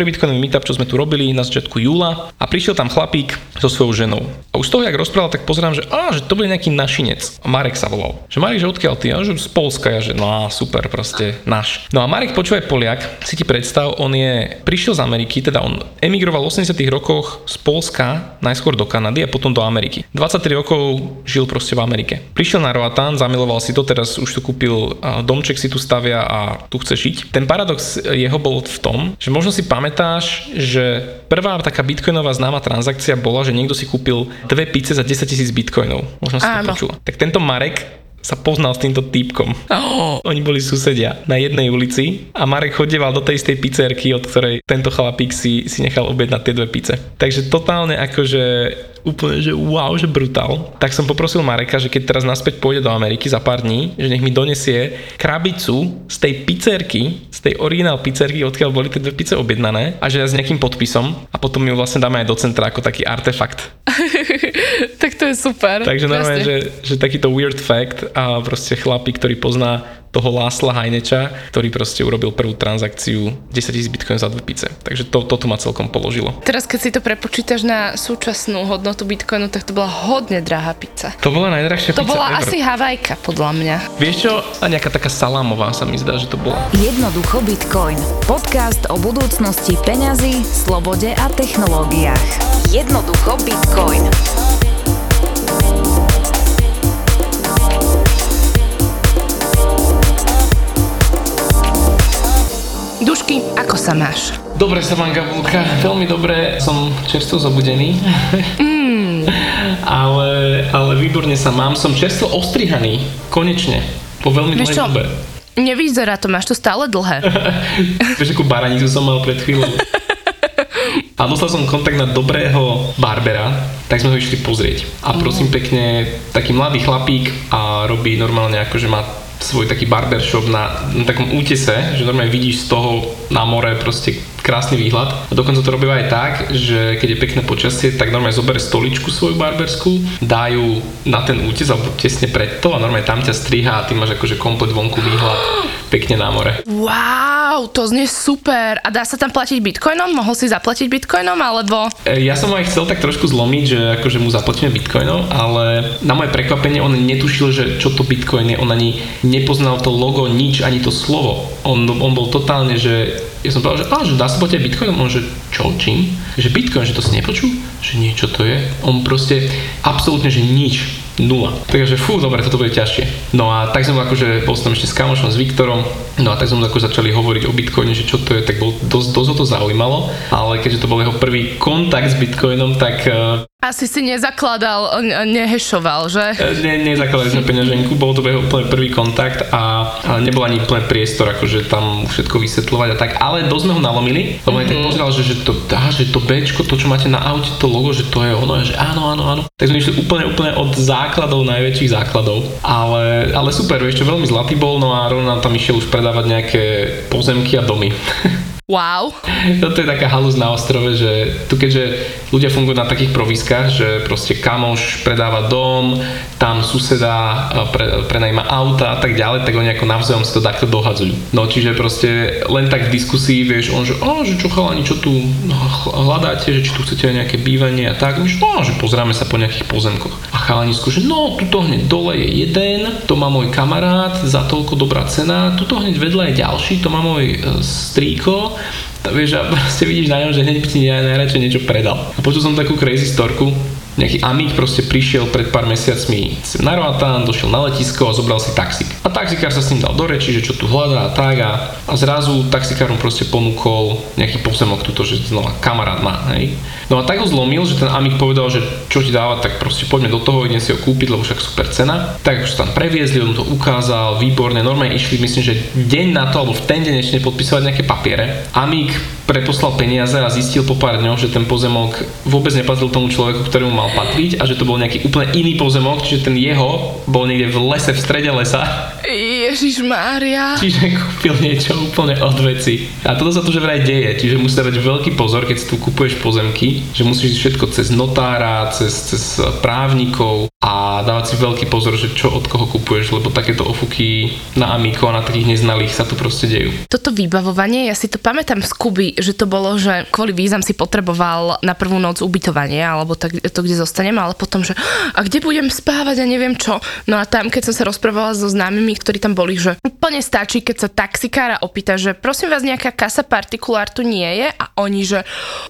prvý bitcoinový meetup, čo sme tu robili na začiatku júla a prišiel tam chlapík so svojou ženou. A už z toho, jak rozprával, tak pozerám, že, á, že to bude nejaký našinec. A Marek sa volal. Že Marek, že odkiaľ ty? A že z Polska. Ja, že no super, proste náš. No a Marek počúvaj Poliak, si ti predstav, on je, prišiel z Ameriky, teda on emigroval v 80 rokoch z Polska, najskôr do Kanady a potom do Ameriky. 23 rokov žil proste v Amerike. Prišiel na Roatan, zamiloval si to, teraz už tu kúpil domček si tu stavia a tu chce žiť. Ten paradox jeho bol v tom, že možno si pamätáš, že prvá taká bitcoinová známa transakcia bola, že niekto si kúpil dve pice za 10 tisíc bitcoinov. Možno si Áno. to počula. Tak tento Marek sa poznal s týmto týpkom. Oh. Oni boli susedia na jednej ulici a Marek chodieval do tej istej pizzerky, od ktorej tento chlapík si, si nechal objednať tie dve pice. Takže totálne akože úplne, že wow, že brutál. Tak som poprosil Mareka, že keď teraz naspäť pôjde do Ameriky za pár dní, že nech mi donesie krabicu z tej pizzerky, z tej originál pizzerky, odkiaľ boli tie dve pice objednané a že ja s nejakým podpisom a potom ju vlastne dáme aj do centra ako taký artefakt. tak to je super. Takže normálne, že, že takýto weird fact a proste chlapík, ktorý pozná toho Lásla Hajneča, ktorý proste urobil prvú transakciu 10 000 bitcoin za dve pice. Takže to, toto ma celkom položilo. Teraz keď si to prepočítaš na súčasnú hodnotu bitcoinu, tak to bola hodne drahá pizza. To bola najdrahšia To pizza bola ever. asi Havajka, podľa mňa. Vieš čo? A nejaká taká salámová sa mi zdá, že to bola. Jednoducho Bitcoin. Podcast o budúcnosti peňazí, slobode a technológiách. Jednoducho Bitcoin. Sa máš? Dobre sa mám, Gabulka, veľmi dobre, som čerstvo zobudený. ale, ale výborne sa mám, som čerstvo ostrihaný, konečne, po veľmi dlhej dobe. Nevyzerá to, máš to stále dlhé. Vieš, akú baranicu som mal pred chvíľou. A dostal som kontakt na dobrého barbera, tak sme ho išli pozrieť. A prosím pekne, taký mladý chlapík a robí normálne ako, že má svoj taký barbershop na, na takom útese, že normálne vidíš z toho na more proste krásny výhľad. A dokonca to robia aj tak, že keď je pekné počasie, tak normálne zoberie stoličku svoju barberskú, dajú na ten útes alebo tesne pred to a normálne tam ťa striha a ty máš akože komplet vonku výhľad pekne na more. Wow, to znie super. A dá sa tam platiť bitcoinom? Mohol si zaplatiť bitcoinom, alebo... E, Ja som aj chcel tak trošku zlomiť, že akože mu zaplatíme bitcoinom, ale na moje prekvapenie on netušil, že čo to bitcoin je, on ani nepoznal to logo, nič, ani to slovo. On, on bol totálne, že ja som povedal, že, á, že dá sa platiť bitcoinom, on že čo, čím? Že bitcoin, že to si nepočul? Že nie, čo to je? On proste absolútne, že nič. Nula. Takže fú, dobre, toto bude ťažšie. No a tak som akože, bol som ešte s kamošom, s Viktorom, no a tak sme ako začali hovoriť o Bitcoine, že čo to je, tak bol, dosť, dosť ho to zaujímalo, ale keďže to bol jeho prvý kontakt s Bitcoinom, tak uh, Asi si nezakladal, ne- nehešoval, že? ne, nezakladali sme peňaženku, bol to úplne prvý kontakt a, a nebol ani úplne priestor, akože tam všetko vysvetľovať a tak, ale dosť sme ho nalomili, lebo mm-hmm. aj tak pozeral, že, že, to, á, že to Bčko, to čo máte na aute, to logo, že to je ono, že áno, áno, áno. Tak sme išli úplne, úplne od základov, najväčších základov, ale, ale super, čo, veľmi zlatý bol, no a rovno nám tam išiel už predávať nejaké pozemky a domy. Wow. Toto je taká halus na ostrove, že tu keďže ľudia fungujú na takých proviskách, že proste kamoš predáva dom, tam suseda e, pre, prenajma auta a tak ďalej, tak oni ako navzájom si to takto dohadzujú. No čiže proste len tak v diskusii, vieš, on že, o, že čo chalani, čo tu hľadáte, že či tu chcete nejaké bývanie a tak, my že, no, že pozráme sa po nejakých pozemkoch. A chalanisko, že no, tuto hneď dole je jeden, to má môj kamarát, za toľko dobrá cena, tuto hneď vedľa je ďalší, to má môj e, strýko, to vieš, a proste vidíš na ňom, že hneď by ti naj- najradšej niečo predal. A počul som takú crazy storku, nejaký amík proste prišiel pred pár mesiacmi na Roatán, došiel na letisko a zobral si taxík. A taxikár sa s ním dal do reči, že čo tu hľadá a tak a, a zrazu taxikárom proste ponúkol nejaký pozemok tuto, že znova kamarát má, hej. No a tak ho zlomil, že ten amík povedal, že čo ti dáva, tak proste poďme do toho, idem si ho kúpiť, lebo však super cena. Tak už tam previezli, on mu to ukázal, výborné, normálne išli, myslím, že deň na to, alebo v ten deň ešte podpisovať nejaké papiere. Amík preposlal peniaze a zistil po pár dňoch, že ten pozemok vôbec nepatril tomu človeku, ktorému mal patriť a že to bol nejaký úplne iný pozemok, čiže ten jeho bol niekde v lese, v strede lesa. Ježiš Mária. Čiže kúpil niečo úplne od veci. A toto sa tu že vraj deje, čiže musíš dať veľký pozor, keď si tu kupuješ pozemky, že musíš ísť všetko cez notára, cez, cez právnikov a dávať si veľký pozor, že čo od koho kupuješ, lebo takéto ofuky na Amiko a na takých neznalých sa tu proste dejú. Toto vybavovanie, ja si to pamätám z Kuby, že to bolo, že kvôli vízam si potreboval na prvú noc ubytovanie, alebo tak, to, kde zostanem, ale potom, že a kde budem spávať a neviem čo. No a tam, keď som sa rozprávala so známymi, ktorí tam boli, že úplne stačí, keď sa taxikára opýta, že prosím vás, nejaká kasa partikulár tu nie je a oni, že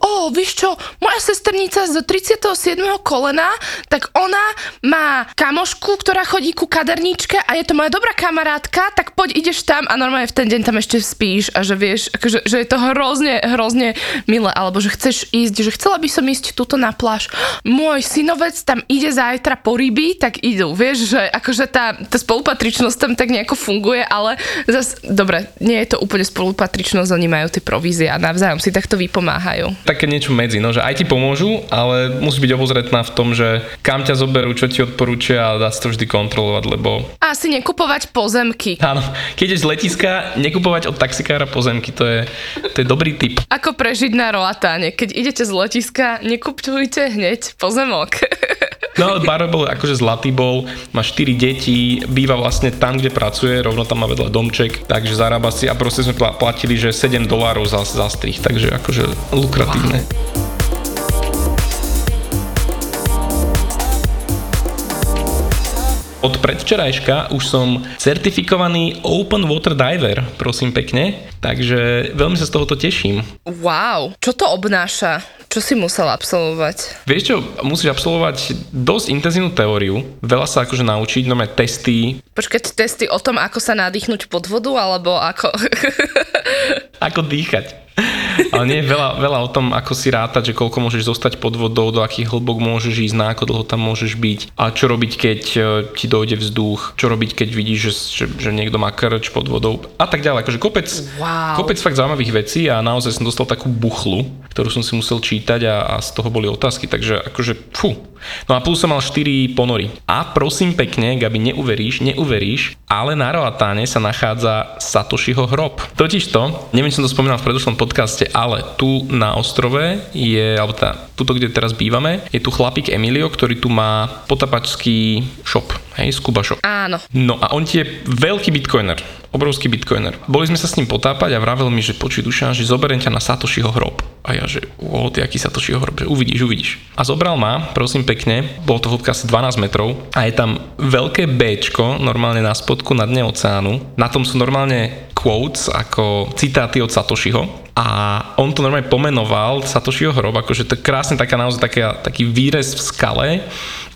o, víš čo, moja sestrnica z 37. kolena, tak ona má kamošku, ktorá chodí ku kaderníčke a je to moja dobrá kamarátka, tak poď ideš tam a normálne v ten deň tam ešte spíš a že vieš, akože, že je to hrozne, hrozne milé, alebo že chceš ísť, že chcela by som ísť túto na pláž. Môj synovec tam ide zajtra po ryby, tak idú, vieš, že akože tá, tá spolupatričnosť tam tak nejako funguje, ale zas, dobre, nie je to úplne spolupatričnosť, oni majú tie provízie a navzájom si takto vypomáhajú. Také niečo medzi, no, že aj ti pomôžu, ale musíš byť obozretná v tom, že kam ťa zoberú, čo ti odporúčia a dá sa to vždy kontrolovať, lebo... Asi nekupovať pozemky. Áno, keď ideš z letiska, nekupovať od taxikára pozemky, to je, to je dobrý tip. Ako prežiť na Roatáne. Keď idete z letiska, nekupujte hneď pozemok. No ale Baro bol akože zlatý bol, má 4 deti, býva vlastne tam, kde pracuje, rovno tam má vedľa domček, takže zarába si a proste sme platili, že 7 dolárov za, za strich, takže akože lukratívne. Wow. Od predvčerajška už som certifikovaný Open Water Diver, prosím pekne, takže veľmi sa z tohoto teším. Wow, čo to obnáša? Čo si musel absolvovať? Vieš čo, musíš absolvovať dosť intenzívnu teóriu, veľa sa akože naučiť, no testy. Počkať, testy o tom, ako sa nadýchnuť pod vodu, alebo ako... ako dýchať. Ale nie je veľa, veľa o tom, ako si rátať, že koľko môžeš zostať pod vodou, do akých hlbok môžeš ísť, na ako dlho tam môžeš byť a čo robiť, keď e, ti dojde vzduch, čo robiť, keď vidíš, že, že, že niekto má krč pod vodou a tak ďalej. Akože kopec, wow. kopec fakt zaujímavých vecí a naozaj som dostal takú buchlu, ktorú som si musel čítať a, a z toho boli otázky, takže akože fú. No a plus som mal 4 ponory. A prosím pekne, Gabi, neuveríš, neuveríš, ale na Roatáne sa nachádza Satoshiho hrob. Totižto, neviem, či som to spomínal v predošlom podcaste, ale tu na ostrove je, alebo tá, tuto, kde teraz bývame, je tu chlapík Emilio, ktorý tu má potapačský shop, hej, shop. Áno. No a on je veľký bitcoiner, obrovský bitcoiner. Boli sme sa s ním potápať a vravel mi, že počuj duša, že zoberiem ťa na Satoshiho hrob. A ja, že o, ty aký Satoshiho hrob, že uvidíš, uvidíš. A zobral ma, prosím pekne, bolo to hĺbka asi 12 metrov a je tam veľké Bčko, normálne na spodku na dne oceánu. Na tom sú normálne quotes ako citáty od Satoshiho a on to normálne pomenoval Satoshiho hrob, akože to je krásne taká naozaj taká, taký výrez v skale,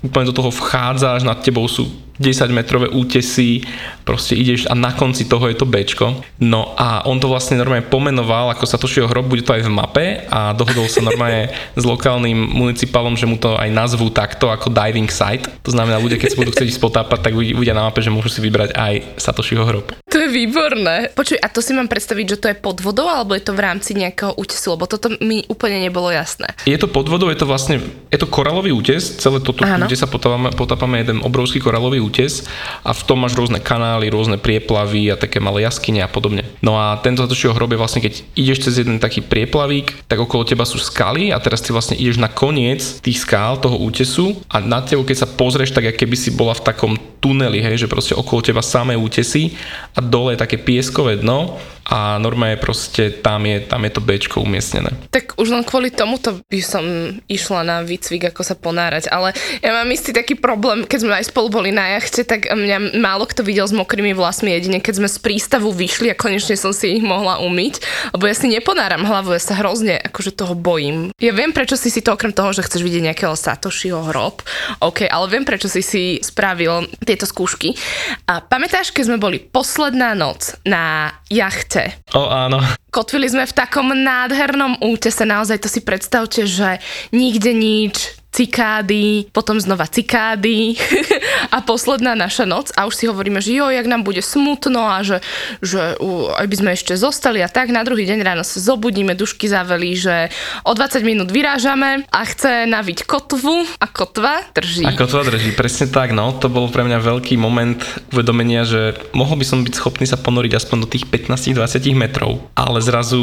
úplne do toho vchádzaš, nad tebou sú 10 metrové útesy, proste ideš a na konci toho je to Bčko. No a on to vlastne normálne pomenoval ako Satoshiho hrob, bude to aj v mape a dohodol sa normálne s lokálnym municipálom, že mu to aj nazvú takto ako diving site. To znamená, ľudia, keď sa budú chcieť spotápať, tak uvidia na mape, že môžu si vybrať aj Satoshiho hrob. To je výborné. Počuj, a to si mám predstaviť, že to je pod vodou, alebo je to v rámci nejakého útesu, lebo toto mi úplne nebolo jasné. Je to pod vodou, je to vlastne, je to koralový útes, celé toto, Áno. kde sa potápame, potápame jeden obrovský koralový útes a v tom máš rôzne kanály, rôzne prieplavy a také malé jaskyne a podobne. No a tento zatočieho hrob je vlastne, keď ideš cez jeden taký prieplavík, tak okolo teba sú skaly a teraz ty vlastne ideš na koniec tých skál toho útesu a na tebou, keď sa pozrieš, tak keby si bola v takom tuneli, hej, že proste okolo teba samé útesy a dole je také pieskové dno a normálne proste tam je, tam je to Bčko umiestnené. Tak už len kvôli tomuto by som išla na výcvik, ako sa ponárať, ale ja mám istý taký problém, keď sme aj spolu boli na jachte, tak mňa málo kto videl s mokrými vlasmi, jedine keď sme z prístavu vyšli a konečne som si ich mohla umyť, lebo ja si neponáram hlavu, ja sa hrozne akože toho bojím. Ja viem, prečo si si to okrem toho, že chceš vidieť nejakého Satoshiho hrob, OK, ale viem, prečo si si spravil tieto skúšky. A pamätáš, keď sme boli posledná noc na jachte útese. O áno. Kotvili sme v takom nádhernom útese, naozaj to si predstavte, že nikde nič, cikády, potom znova cikády a posledná naša noc. A už si hovoríme, že jo, jak nám bude smutno a že, že uh, aj by sme ešte zostali a tak. Na druhý deň ráno sa zobudíme, dušky zaveli, že o 20 minút vyrážame a chce naviť kotvu a kotva drží. A kotva drží, presne tak, no, to bol pre mňa veľký moment uvedomenia, že mohol by som byť schopný sa ponoriť aspoň do tých 15-20 metrov, ale zrazu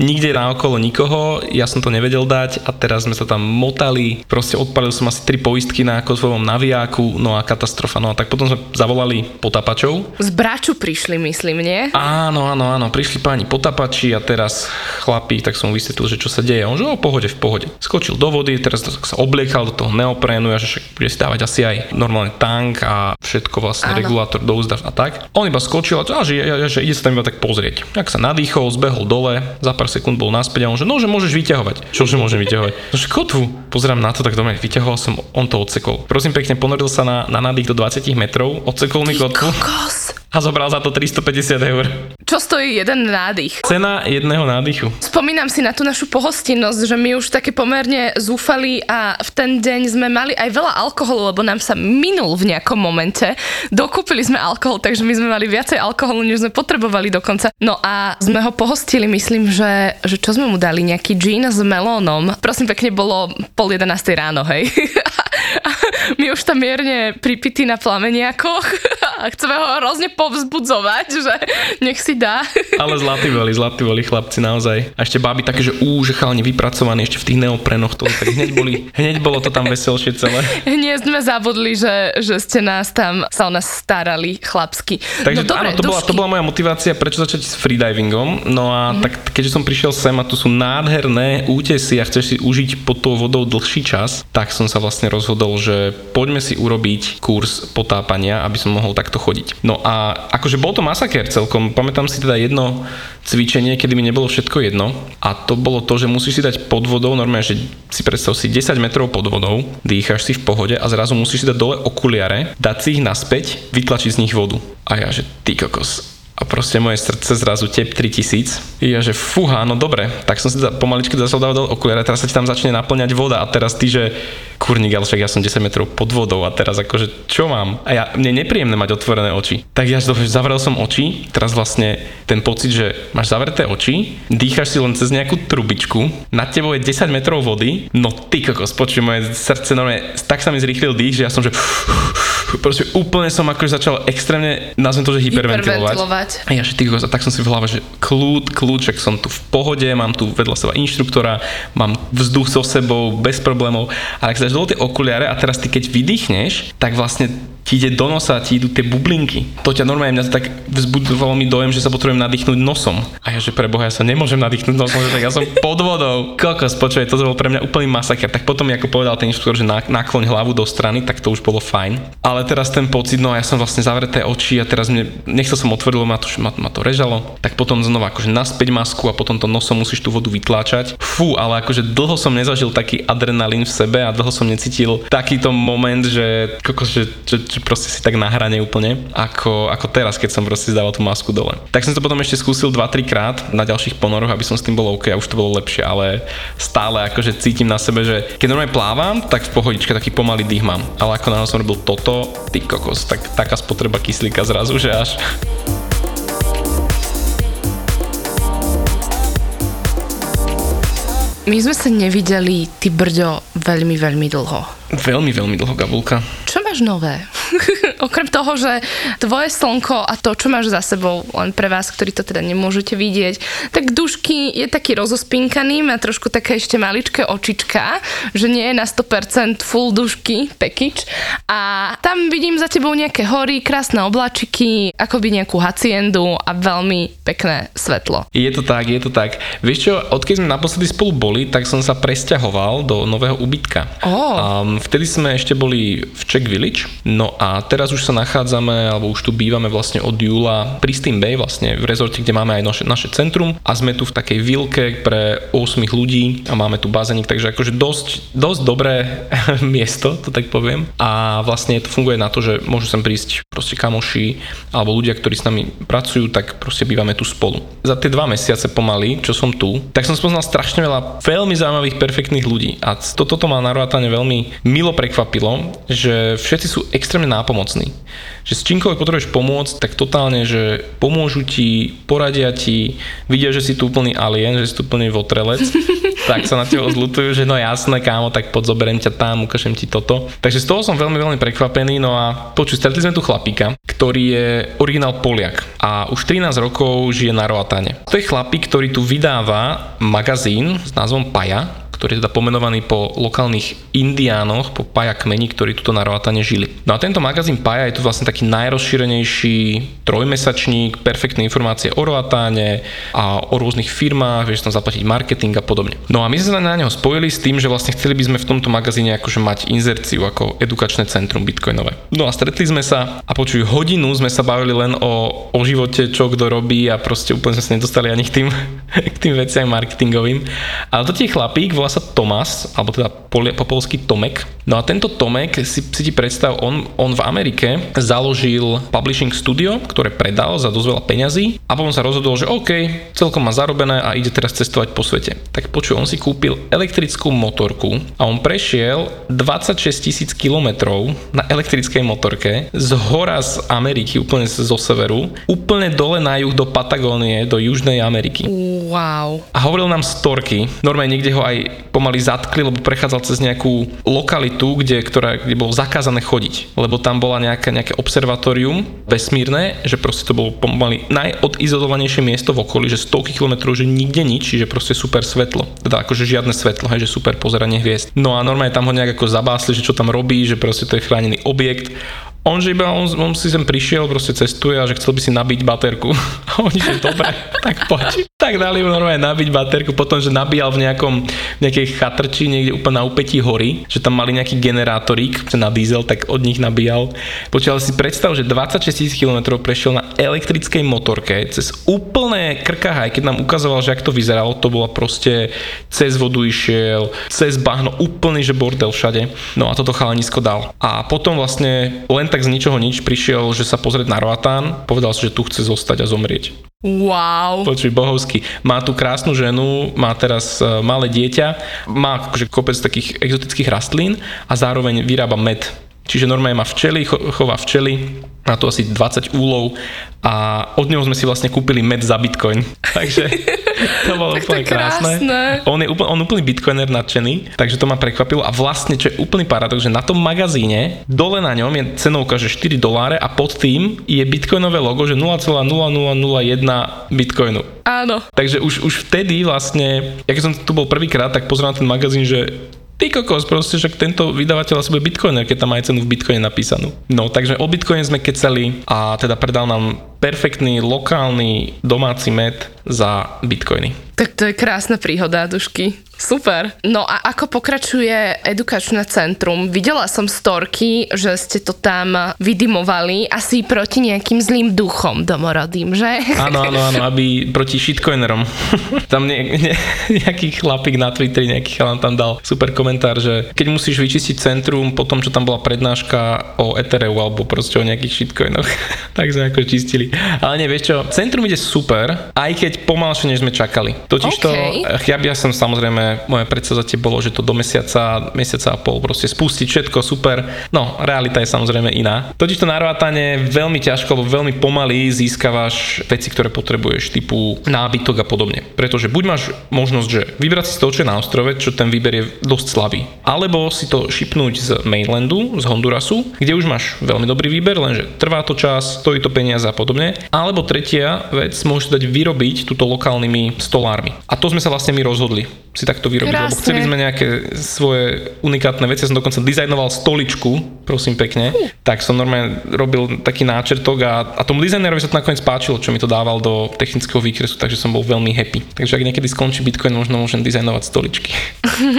nikde na okolo nikoho, ja som to nevedel dať a teraz sme sa tam motali, proste odpalil som asi tri poistky na kotvovom navijáku, no a katastrofa, no a tak potom sme zavolali potapačov. Z Braču prišli, myslím, nie? Áno, áno, áno, prišli páni potapači a teraz chlapí, tak som vysvetlil, že čo sa deje. On že o pohode, v pohode. Skočil do vody, teraz sa obliekal do toho neoprénu a že však bude si dávať asi aj normálny tank a všetko vlastne, áno. regulátor do úzda a tak. On iba skočil a že, že, že ide sa tam iba tak pozrieť. Ak sa nadýchol, zbehol dole, za pár sekúnd bol naspäť a on že no, že môžeš vyťahovať. Čože môžem vyťahovať? No, že kotvu. Pozerám na to, tak doma vyťahoval som, on to odsekol. Prosím pekne, ponoril sa na, na nádych do 20 metrov, odsekol mi kotvu. Kokos a zobral za to 350 eur. Čo stojí jeden nádych? Cena jedného nádychu. Spomínam si na tú našu pohostinnosť, že my už také pomerne zúfali a v ten deň sme mali aj veľa alkoholu, lebo nám sa minul v nejakom momente. Dokúpili sme alkohol, takže my sme mali viacej alkoholu, než sme potrebovali dokonca. No a sme ho pohostili, myslím, že, že čo sme mu dali, nejaký gin s melónom. Prosím pekne, bolo pol jedenástej ráno, hej. my už tam mierne pripity na plameniakoch a chceme ho hrozne povzbudzovať, že nech si dá. Ale zlatí boli, zlatí boli chlapci naozaj. A ešte baby také, že ú, že chalani vypracovaní ešte v tých neoprenoch, to, tak hneď, boli, hneď bolo to tam veselšie celé. Hneď sme zabudli, že, že ste nás tam sa o nás starali chlapsky. Takže no, dobre, áno, to bola, to bola moja motivácia, prečo začať s freedivingom. No a mm-hmm. tak keďže som prišiel sem a tu sú nádherné útesy a chceš si užiť pod tou vodou dlhší čas, tak som sa vlastne rozhodol, že poďme si urobiť kurz potápania, aby som mohol takto chodiť. No a akože bol to masaker celkom. Pamätám si teda jedno cvičenie, kedy mi nebolo všetko jedno a to bolo to, že musíš si dať pod vodou, normálne, že si predstav si 10 metrov pod vodou, dýcháš si v pohode a zrazu musíš si dať dole okuliare, dať si ich naspäť, vytlačiť z nich vodu. A ja, že ty kokos, a proste moje srdce zrazu tep 3000. I ja, že fúha, no dobre, tak som si da, pomaličky začal dávať do okuliare, teraz sa ti tam začne naplňať voda a teraz ty, že kurník, ale však ja som 10 metrov pod vodou a teraz akože čo mám? A ja, mne nepríjemné mať otvorené oči. Tak ja dobre, zavrel som oči, teraz vlastne ten pocit, že máš zavreté oči, dýcháš si len cez nejakú trubičku, nad tebou je 10 metrov vody, no ty kokos, počuj, moje srdce normálne, tak sa mi zrýchlil dých, že ja som, že proste úplne som akože začal extrémne, nazvem to, že hyperventilovať. hyperventilovať. A ja, že ty a tak som si v hlave, že kľud, kľúček som tu v pohode, mám tu vedľa seba inštruktora, mám vzduch so sebou, bez problémov. Ale ak dáš dole tie okuliare a teraz ty keď vydýchneš, tak vlastne ti ide do nosa, ti idú tie bublinky. To ťa normálne mňa to tak vzbudovalo mi dojem, že sa potrebujem nadýchnuť nosom. A ja, že pre Boha, ja sa nemôžem nadýchnuť nosom, že tak ja som pod vodou. Kokos, počuje, to bol pre mňa úplný masaker. Tak potom, ako povedal ten inštruktor, že nakloň hlavu do strany, tak to už bolo fajn. Ale teraz ten pocit, no ja som vlastne zavreté oči a teraz mne, nechcel som otvoril, ma to, ma, ma to režalo. Tak potom znova akože naspäť masku a potom to nosom musíš tú vodu vytláčať. Fú, ale akože dlho som nezažil taký adrenalín v sebe a dlho som necítil takýto moment, že, kokos, že, že, že proste si tak na hrane úplne, ako, ako teraz, keď som proste zdával tú masku dole. Tak som to potom ešte skúsil 2-3 krát na ďalších ponoroch, aby som s tým bol OK a už to bolo lepšie, ale stále akože cítim na sebe, že keď normálne plávam, tak v pohodičke taký pomalý dých mám. Ale ako náhle som robil toto, ty kokos, tak taká spotreba kyslíka zrazu, že až... My sme sa nevideli, ty brďo, veľmi, veľmi dlho. Veľmi, veľmi dlho, Gabulka. Máš nové? Okrem toho, že tvoje slnko a to, čo máš za sebou, len pre vás, ktorí to teda nemôžete vidieť, tak dušky je taký rozospinkaný, má trošku také ešte maličké očička, že nie je na 100% full dušky, package. A tam vidím za tebou nejaké hory, krásne oblačiky, akoby nejakú haciendu a veľmi pekné svetlo. Je to tak, je to tak. Vieš čo, odkedy sme naposledy spolu boli, tak som sa presťahoval do nového ubytka. Oh. Um, vtedy sme ešte boli v Czech Village, no a teraz už sa nachádzame, alebo už tu bývame vlastne od júla pri Steam Bay, vlastne v rezorte, kde máme aj naše, naše centrum a sme tu v takej vilke pre 8 ľudí a máme tu bazénik, takže akože dosť, dosť dobré miesto, to tak poviem. A vlastne to funguje na to, že môžu sem prísť proste kamoši alebo ľudia, ktorí s nami pracujú, tak proste bývame tu spolu. Za tie dva mesiace pomaly, čo som tu, tak som spoznal strašne veľa veľmi zaujímavých, perfektných ľudí. A toto to ma na Roatane veľmi milo prekvapilo, že všetci sú extrémne nápomocní. Že s čímkoľvek potrebuješ pomôcť, tak totálne, že pomôžu ti, poradia ti, vidia, že si tu úplný alien, že si tu úplný votrelec, tak sa na teba zlutujú, že no jasné, kámo, tak pod zoberiem ťa tam, ukážem ti toto. Takže z toho som veľmi, veľmi prekvapený, no a počuj, stretli sme tu chlapíka, ktorý je originál Poliak a už 13 rokov žije na Roatane. To je chlapík, ktorý tu vydáva magazín s názvom Paja, ktorý je teda pomenovaný po lokálnych indiánoch, po Paja kmeni, ktorí tuto na Roatane žili. No a tento magazín Paja je tu vlastne taký najrozšírenejší trojmesačník, perfektné informácie o Roatáne a o rôznych firmách, vieš tam zaplatiť marketing a podobne. No a my sme sa na neho spojili s tým, že vlastne chceli by sme v tomto magazíne akože mať inzerciu ako edukačné centrum bitcoinové. No a stretli sme sa a počuj, hodinu sme sa bavili len o, o živote, čo kto robí a proste úplne sme sa nedostali ani k tým, k tým veciam marketingovým. Ale to je chlapík, volá sa Tomas, alebo teda po, po polsky Tomek. No a tento Tomek, si, si ti predstav, on, on v Amerike založil publishing studio, ktoré predal za dosť veľa peňazí a potom sa rozhodol, že OK, celkom má zarobené a ide teraz cestovať po svete. Tak počuj, on si kúpil elektrickú motorku a on prešiel 26 tisíc kilometrov na elektrickej motorke z hora z Ameriky, úplne zo severu, úplne dole na juh do Patagónie, do Južnej Ameriky. Wow. A hovoril nám storky. Normálne niekde ho aj pomaly zatkli, lebo prechádzal cez nejakú lokalitu, kde, ktorá, kde bolo zakázané chodiť. Lebo tam bola nejaké, nejaké observatórium vesmírne, že proste to bolo pomaly najodizolovanejšie miesto v okolí, že stovky kilometrov, že nikde nič, čiže proste super svetlo. Teda akože žiadne svetlo, hej, že super pozeranie hviezd. No a normálne tam ho nejak ako zabásli, že čo tam robí, že proste to je chránený objekt on, že iba on, on si sem prišiel, proste cestuje a že chcel by si nabiť baterku. A oni, že dobre, tak poď. Tak dali mu normálne nabiť baterku, potom, že nabíjal v nejakom, nejakej chatrči, niekde úplne na úpetí hory, že tam mali nejaký generátorík na diesel, tak od nich nabíjal. Počal si predstav, že 26 tisíc km prešiel na elektrickej motorke cez úplné krkahaj, keď nám ukazoval, že ak to vyzeralo, to bolo proste cez vodu išiel, cez bahno, úplný, že bordel všade. No a toto chalanisko dal. A potom vlastne len tak z ničoho nič prišiel, že sa pozrieť na Roatán, povedal si, že tu chce zostať a zomrieť. Wow. Počuj, bohovský. Má tu krásnu ženu, má teraz uh, malé dieťa, má akože kopec takých exotických rastlín a zároveň vyrába med. Čiže normálne má včely, cho, chová včely, má tu asi 20 úlov a od neho sme si vlastne kúpili med za bitcoin. Takže to bolo Tak to úplne je krásne. krásne. On je úplne, on úplný bitcoiner nadšený, takže to ma prekvapilo. A vlastne, čo je úplný paradox, že na tom magazíne, dole na ňom je cenovka, že 4 doláre a pod tým je bitcoinové logo, že 0,0001 bitcoinu. Áno. Takže už, už vtedy vlastne, ja keď som tu bol prvýkrát, tak pozeral na ten magazín, že ty kokos, proste, že tento vydavateľ asi bude bitcoiner, keď tam aj cenu v bitcoine napísanú. No, takže o bitcoine sme kecali a teda predal nám perfektný lokálny domáci med za bitcoiny. Tak to je krásna príhoda, Dušky. Super. No a ako pokračuje edukačné centrum? Videla som storky, že ste to tam vydimovali asi proti nejakým zlým duchom domorodým, že? Áno, áno, áno, aby proti shitcoinerom. tam ne, ne, nejaký chlapík na Twitteri, nejaký chalan tam dal super komentár, že keď musíš vyčistiť centrum po tom, čo tam bola prednáška o Ethereu alebo proste o nejakých shitcoinoch, tak sme ako čistili. Ale nie, vieš čo, centrum ide super, aj keď pomalšie, než sme čakali. Totiž to, OK. ja by som samozrejme, moje predsavzatie bolo, že to do mesiaca, mesiaca a pol proste spustiť všetko super. No, realita je samozrejme iná. Totiž to na Roatane veľmi ťažko, alebo veľmi pomaly získavaš veci, ktoré potrebuješ, typu nábytok a podobne. Pretože buď máš možnosť, že vybrať si z čo je na ostrove, čo ten výber je dosť slabý. Alebo si to šipnúť z mainlandu, z Hondurasu, kde už máš veľmi dobrý výber, lenže trvá to čas, stojí to peniaze a podobne. Alebo tretia vec, môžeš dať vyrobiť túto lokálnymi stolármi. A to sme sa vlastne my rozhodli si takto vyrobiť, lebo Krásne. chceli sme nejaké svoje unikátne veci. Ja som dokonca dizajnoval stoličku prosím pekne, tak som normálne robil taký náčrtok a, a tomu dizajnerovi sa to nakoniec páčilo, čo mi to dával do technického výkresu, takže som bol veľmi happy. Takže ak niekedy skončí Bitcoin, možno môžem dizajnovať stoličky.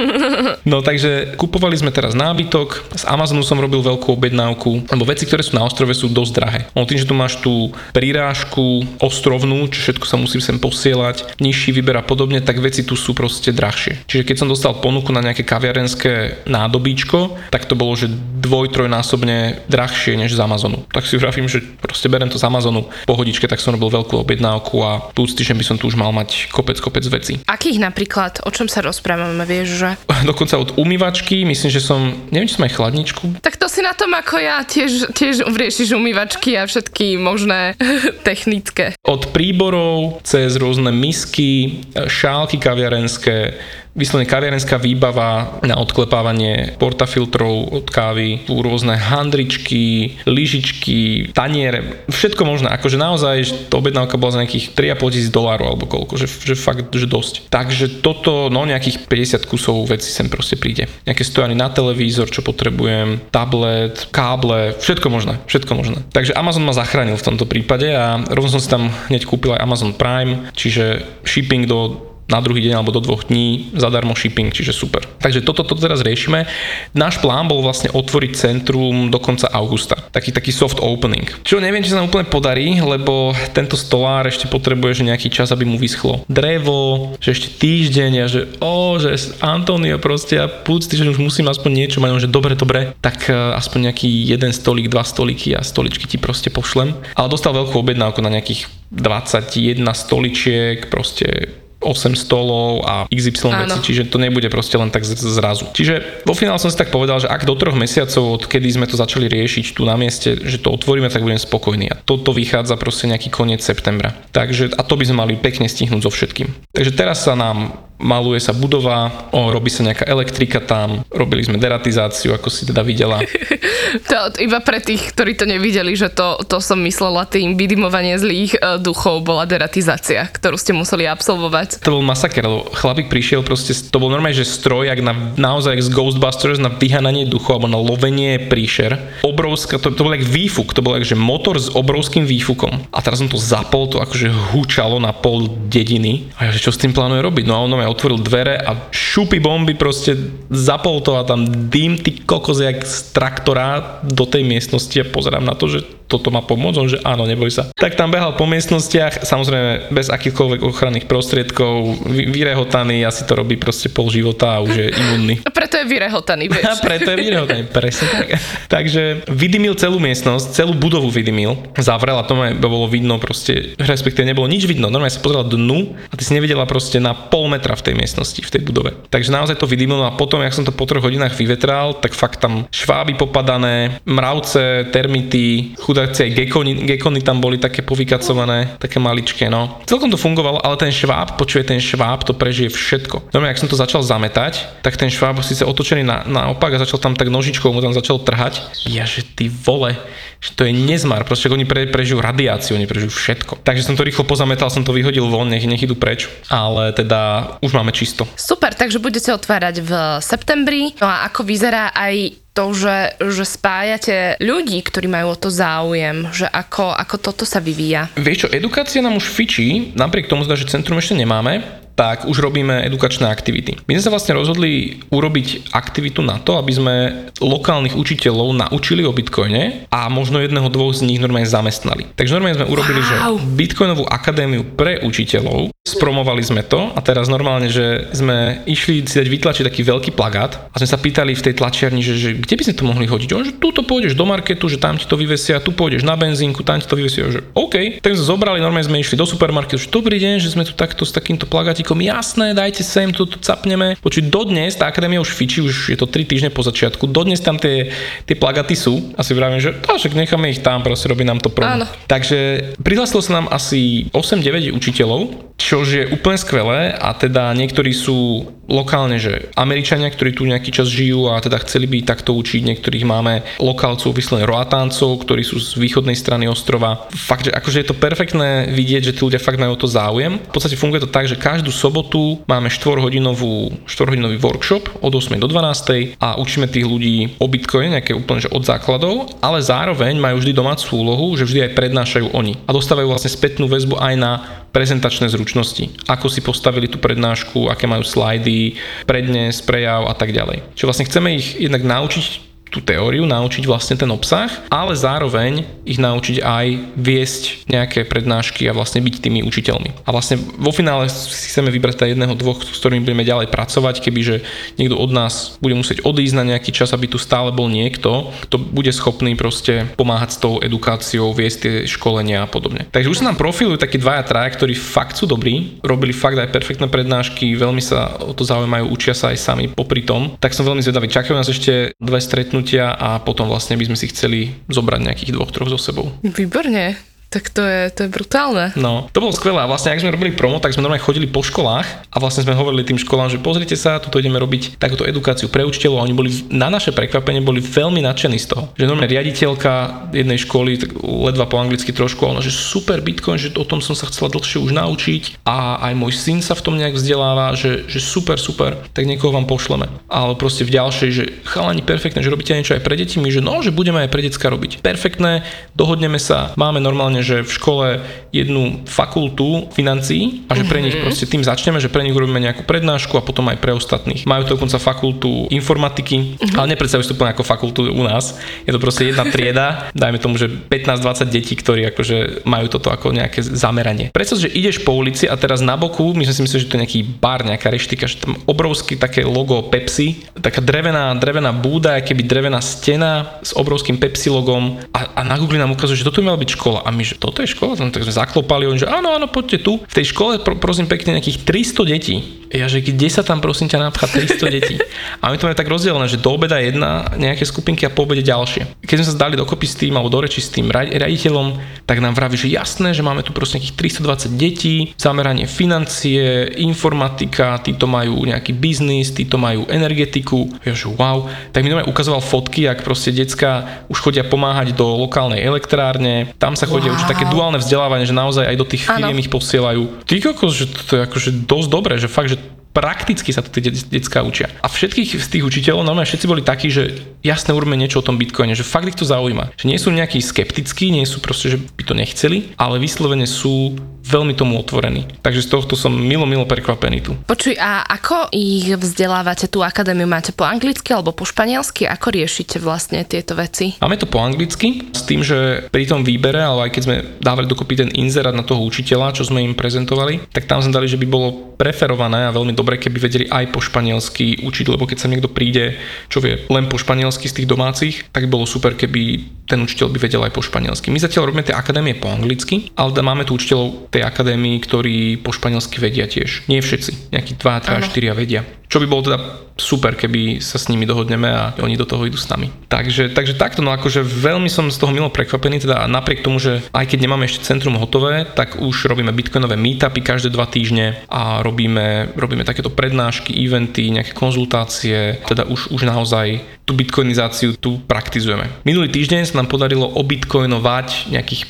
no takže kupovali sme teraz nábytok, z Amazonu som robil veľkú objednávku, lebo veci, ktoré sú na ostrove, sú dosť drahé. No tým, že tu máš tú prirážku ostrovnú, čo všetko sa musí sem posielať, nižší výber a podobne, tak veci tu sú proste drahšie. Čiže keď som dostal ponuku na nejaké kaviarenské nádobíčko, tak to bolo, že dvoj, trojnásobne drahšie než z Amazonu. Tak si vravím, že proste berem to z Amazonu pohodičke, tak som robil veľkú objednávku a plus týždeň by som tu už mal mať kopec, kopec veci. Akých napríklad, o čom sa rozprávame, vieš, že? Dokonca od umývačky, myslím, že som, neviem, či som aj chladničku. Tak to si na tom ako ja, tiež, tiež riešiš umývačky a všetky možné technické. Od príborov cez rôzne misky, šálky kaviarenské, vyslovene kaviarenská výbava na odklepávanie portafiltrov od kávy, rôzne handričky, lyžičky, taniere, všetko možné. Akože naozaj, že objednávka bola za nejakých 3,5 tisíc dolárov alebo koľko, že, že fakt, že dosť. Takže toto, no nejakých 50 kusov veci sem proste príde. Nejaké stojany na televízor, čo potrebujem, tablet, káble, všetko možné, všetko možné. Takže Amazon ma zachránil v tomto prípade a rovno som si tam hneď kúpil aj Amazon Prime, čiže shipping do na druhý deň alebo do dvoch dní zadarmo shipping, čiže super. Takže toto to teraz riešime. Náš plán bol vlastne otvoriť centrum do konca augusta. Taký taký soft opening. Čo neviem, či sa nám úplne podarí, lebo tento stolár ešte potrebuje že nejaký čas, aby mu vyschlo drevo, že ešte týždeň a že o, že Antonio proste ja púc týždeň už musím aspoň niečo mať, že dobre, dobre, tak e, aspoň nejaký jeden stolík, dva stoliky a stoličky ti proste pošlem. Ale dostal veľkú objednávku na nejakých 21 stoličiek, proste 8 stolov a XY veci, čiže to nebude proste len tak zrazu. Čiže vo finále som si tak povedal, že ak do troch mesiacov, od kedy sme to začali riešiť tu na mieste, že to otvoríme, tak budem spokojný. A toto vychádza proste nejaký koniec septembra. Takže a to by sme mali pekne stihnúť so všetkým. Takže teraz sa nám maluje sa budova, o, robí sa nejaká elektrika tam, robili sme deratizáciu, ako si teda videla. to iba pre tých, ktorí to nevideli, že to, to som myslela tým vydimovanie zlých uh, duchov bola deratizácia, ktorú ste museli absolvovať. To bol masaker, lebo chlapík prišiel proste, to bol normálne, že stroj, jak na, naozaj z Ghostbusters na vyhananie duchov alebo na lovenie príšer. Obrovská, to, to bol jak výfuk, to bol jak, že motor s obrovským výfukom. A teraz som to zapol, to akože húčalo na pol dediny. A ja, že čo s tým plánuje robiť? No a on otvoril dvere a šupy bomby proste zapol to a tam dým ty kokos jak z traktora do tej miestnosti a pozerám na to, že toto má pomôcť? On že áno, neboj sa. Tak tam behal po miestnostiach, samozrejme bez akýchkoľvek ochranných prostriedkov, vyrehotaný, asi to robí proste pol života a už je imunný. A preto je vyrehotaný, vieš. A preto je vyrehotaný, presne tak. Takže vydymil celú miestnosť, celú budovu vydymil, zavrel a to bolo vidno proste, respektíve nebolo nič vidno, normálne sa pozrela dnu a ty si nevidela proste na pol metra v tej miestnosti, v tej budove. Takže naozaj to vydymilo a potom, jak som to po troch hodinách vyvetral, tak fakt tam šváby popadané, mravce, termity, chudá reakcie, aj gekony, gekony tam boli také povykacované, také maličké, no. Celkom to fungovalo, ale ten šváb, počuje, ten šváb to prežije všetko. No ak som to začal zametať, tak ten šváb síce otočený na, naopak a začal tam tak nožičkou mu tam začal trhať. Ja, že ty vole, že to je nezmar, proste oni pre, prežijú radiáciu, oni prežijú všetko. Takže som to rýchlo pozametal, som to vyhodil von, nech, nech idú preč, ale teda už máme čisto. Super, takže budete otvárať v septembri. No a ako vyzerá aj to, že, že spájate ľudí, ktorí majú o to záujem, že ako, ako toto sa vyvíja. Vieš čo, edukácia nám už fičí, napriek tomu, že centrum ešte nemáme, tak už robíme edukačné aktivity. My sme sa vlastne rozhodli urobiť aktivitu na to, aby sme lokálnych učiteľov naučili o Bitcoine a možno jedného, dvoch z nich normálne zamestnali. Takže normálne sme urobili, wow. že Bitcoinovú akadémiu pre učiteľov, spromovali sme to a teraz normálne, že sme išli si dať vytlačiť taký veľký plagát a sme sa pýtali v tej tlačiarni, že, že kde by sme to mohli hodiť. On, že tu to pôjdeš do marketu, že tam ti to vyvesia, tu pôjdeš na benzínku, tam ti to vyvesia. Že OK. Tak sme zobrali, normálne sme išli do supermarketu, že dobrý deň, že sme tu takto s takýmto plagátom Maťikom, jasné, dajte sem, tu, tu capneme. Počuť, dodnes tá akadémia už fičí, už je to 3 týždne po začiatku, dodnes tam tie, tie plagaty sú. Asi vravím, že to, však necháme ich tam, proste robí nám to. Áno. Takže prihlásilo sa nám asi 8-9 učiteľov, čo je úplne skvelé a teda niektorí sú lokálne, že Američania, ktorí tu nejaký čas žijú a teda chceli by takto učiť, niektorých máme lokálcov, vyslovene roatáncov, ktorí sú z východnej strany ostrova. Fakt, že akože je to perfektné vidieť, že tí ľudia fakt majú o to záujem. V podstate funguje to tak, že každú sobotu máme 4-hodinovú, 4-hodinový workshop od 8 do 12 a učíme tých ľudí o Bitcoin, nejaké úplne že od základov, ale zároveň majú vždy domácu úlohu, že vždy aj prednášajú oni a dostávajú vlastne spätnú väzbu aj na prezentačné zručnosti. Ako si postavili tú prednášku, aké majú slajdy, prednes, prejav a tak ďalej. Čiže vlastne chceme ich jednak naučiť tú teóriu, naučiť vlastne ten obsah, ale zároveň ich naučiť aj viesť nejaké prednášky a vlastne byť tými učiteľmi. A vlastne vo finále si chceme vybrať aj jedného, dvoch, s ktorými budeme ďalej pracovať, kebyže niekto od nás bude musieť odísť na nejaký čas, aby tu stále bol niekto, kto bude schopný proste pomáhať s tou edukáciou, viesť tie školenia a podobne. Takže už sa nám profilujú takí dvaja, traja, ktorí fakt sú dobrí, robili fakt aj perfektné prednášky, veľmi sa o to zaujímajú, učia sa aj sami popri tom. Tak som veľmi zvedavý. Čakajú nás ešte dve stretnutia stretnutia a potom vlastne by sme si chceli zobrať nejakých dvoch, troch so sebou. Výborne. Tak to je, to je brutálne. No, to bolo skvelé. A vlastne, ak sme robili promo, tak sme normálne chodili po školách a vlastne sme hovorili tým školám, že pozrite sa, tuto ideme robiť takúto edukáciu pre učiteľov a oni boli na naše prekvapenie boli veľmi nadšení z toho. Že normálne riaditeľka jednej školy, tak ledva po anglicky trošku, ona, že super Bitcoin, že o tom som sa chcela dlhšie už naučiť a aj môj syn sa v tom nejak vzdeláva, že, že super, super, tak niekoho vám pošleme. Ale proste v ďalšej, že chalani perfektné, že robíte niečo aj pre deti, my, že no, že budeme aj pre decka robiť. Perfektné, dohodneme sa, máme normálne že v škole jednu fakultu financií a že pre nich mhm. proste tým začneme, že pre nich urobíme nejakú prednášku a potom aj pre ostatných. Majú to dokonca fakultu informatiky, uh-huh. ale nepredstavujú si to ako fakultu u nás. Je to proste jedna trieda, dajme tomu, že 15-20 detí, ktorí akože majú toto ako nejaké zameranie. Predstav, že ideš po ulici a teraz na boku, my sme si mysleli, že to je nejaký bar, nejaká reštika, že tam obrovský také logo Pepsi, taká drevená, drevená búda, keby drevená stena s obrovským Pepsi logom a, a na Google nám ukazuje, že toto by mala byť škola a my, že toto je škola? No, tak sme zaklopali, on že áno, áno, poďte tu. V tej škole, pro, prosím pekne, nejakých 300 detí. Ja, že kde sa tam prosím ťa napcha 300 detí? A my to máme tak rozdelené, že do obeda jedna nejaké skupinky a po obede ďalšie. Keď sme sa dali dokopy s tým, alebo do reči s tým raditeľom, tak nám vraví, že jasné, že máme tu proste nejakých 320 detí, zameranie financie, informatika, títo majú nejaký biznis, títo majú energetiku. Ja, že wow. Tak mi ukazoval fotky, ak proste decka už chodia pomáhať do lokálnej elektrárne, tam sa chodia wow. učiť také duálne vzdelávanie, že naozaj aj do tých firiem ich posielajú. Ty kokos, že to je akože dosť dobré, že fakt, že prakticky sa to tie detská učia. A všetkých z tých učiteľov, normálne všetci boli takí, že jasne urobíme niečo o tom Bitcoine, že fakt ich to zaujíma. Že nie sú nejakí skeptickí, nie sú proste, že by to nechceli, ale vyslovene sú veľmi tomu otvorení. Takže z tohto som milo, milo prekvapený tu. Počuj, a ako ich vzdelávate tú akadémiu? Máte po anglicky alebo po španielsky? Ako riešite vlastne tieto veci? Máme to po anglicky, s tým, že pri tom výbere, ale aj keď sme dávali dokopy ten inzerát na toho učiteľa, čo sme im prezentovali, tak tam sme dali, že by bolo preferované a veľmi dobre, keby vedeli aj po španielsky učiť, lebo keď sa niekto príde, čo vie, len po španielsky z tých domácich, tak bolo super, keby ten učiteľ by vedel aj po španielsky. My zatiaľ robíme tie akadémie po anglicky, ale máme tu učiteľov tej akadémii, ktorí po španielsky vedia tiež. Nie všetci, nejakí 2, 3, 4 vedia. Čo by bolo teda super, keby sa s nimi dohodneme a oni do toho idú s nami. Takže, takže takto, no akože veľmi som z toho milo prekvapený, teda napriek tomu, že aj keď nemáme ešte centrum hotové, tak už robíme bitcoinové meetupy každé dva týždne a robíme, robíme takéto prednášky, eventy, nejaké konzultácie, teda už, už naozaj tú bitcoinizáciu tu praktizujeme. Minulý týždeň sa nám podarilo obitcoinovať nejakých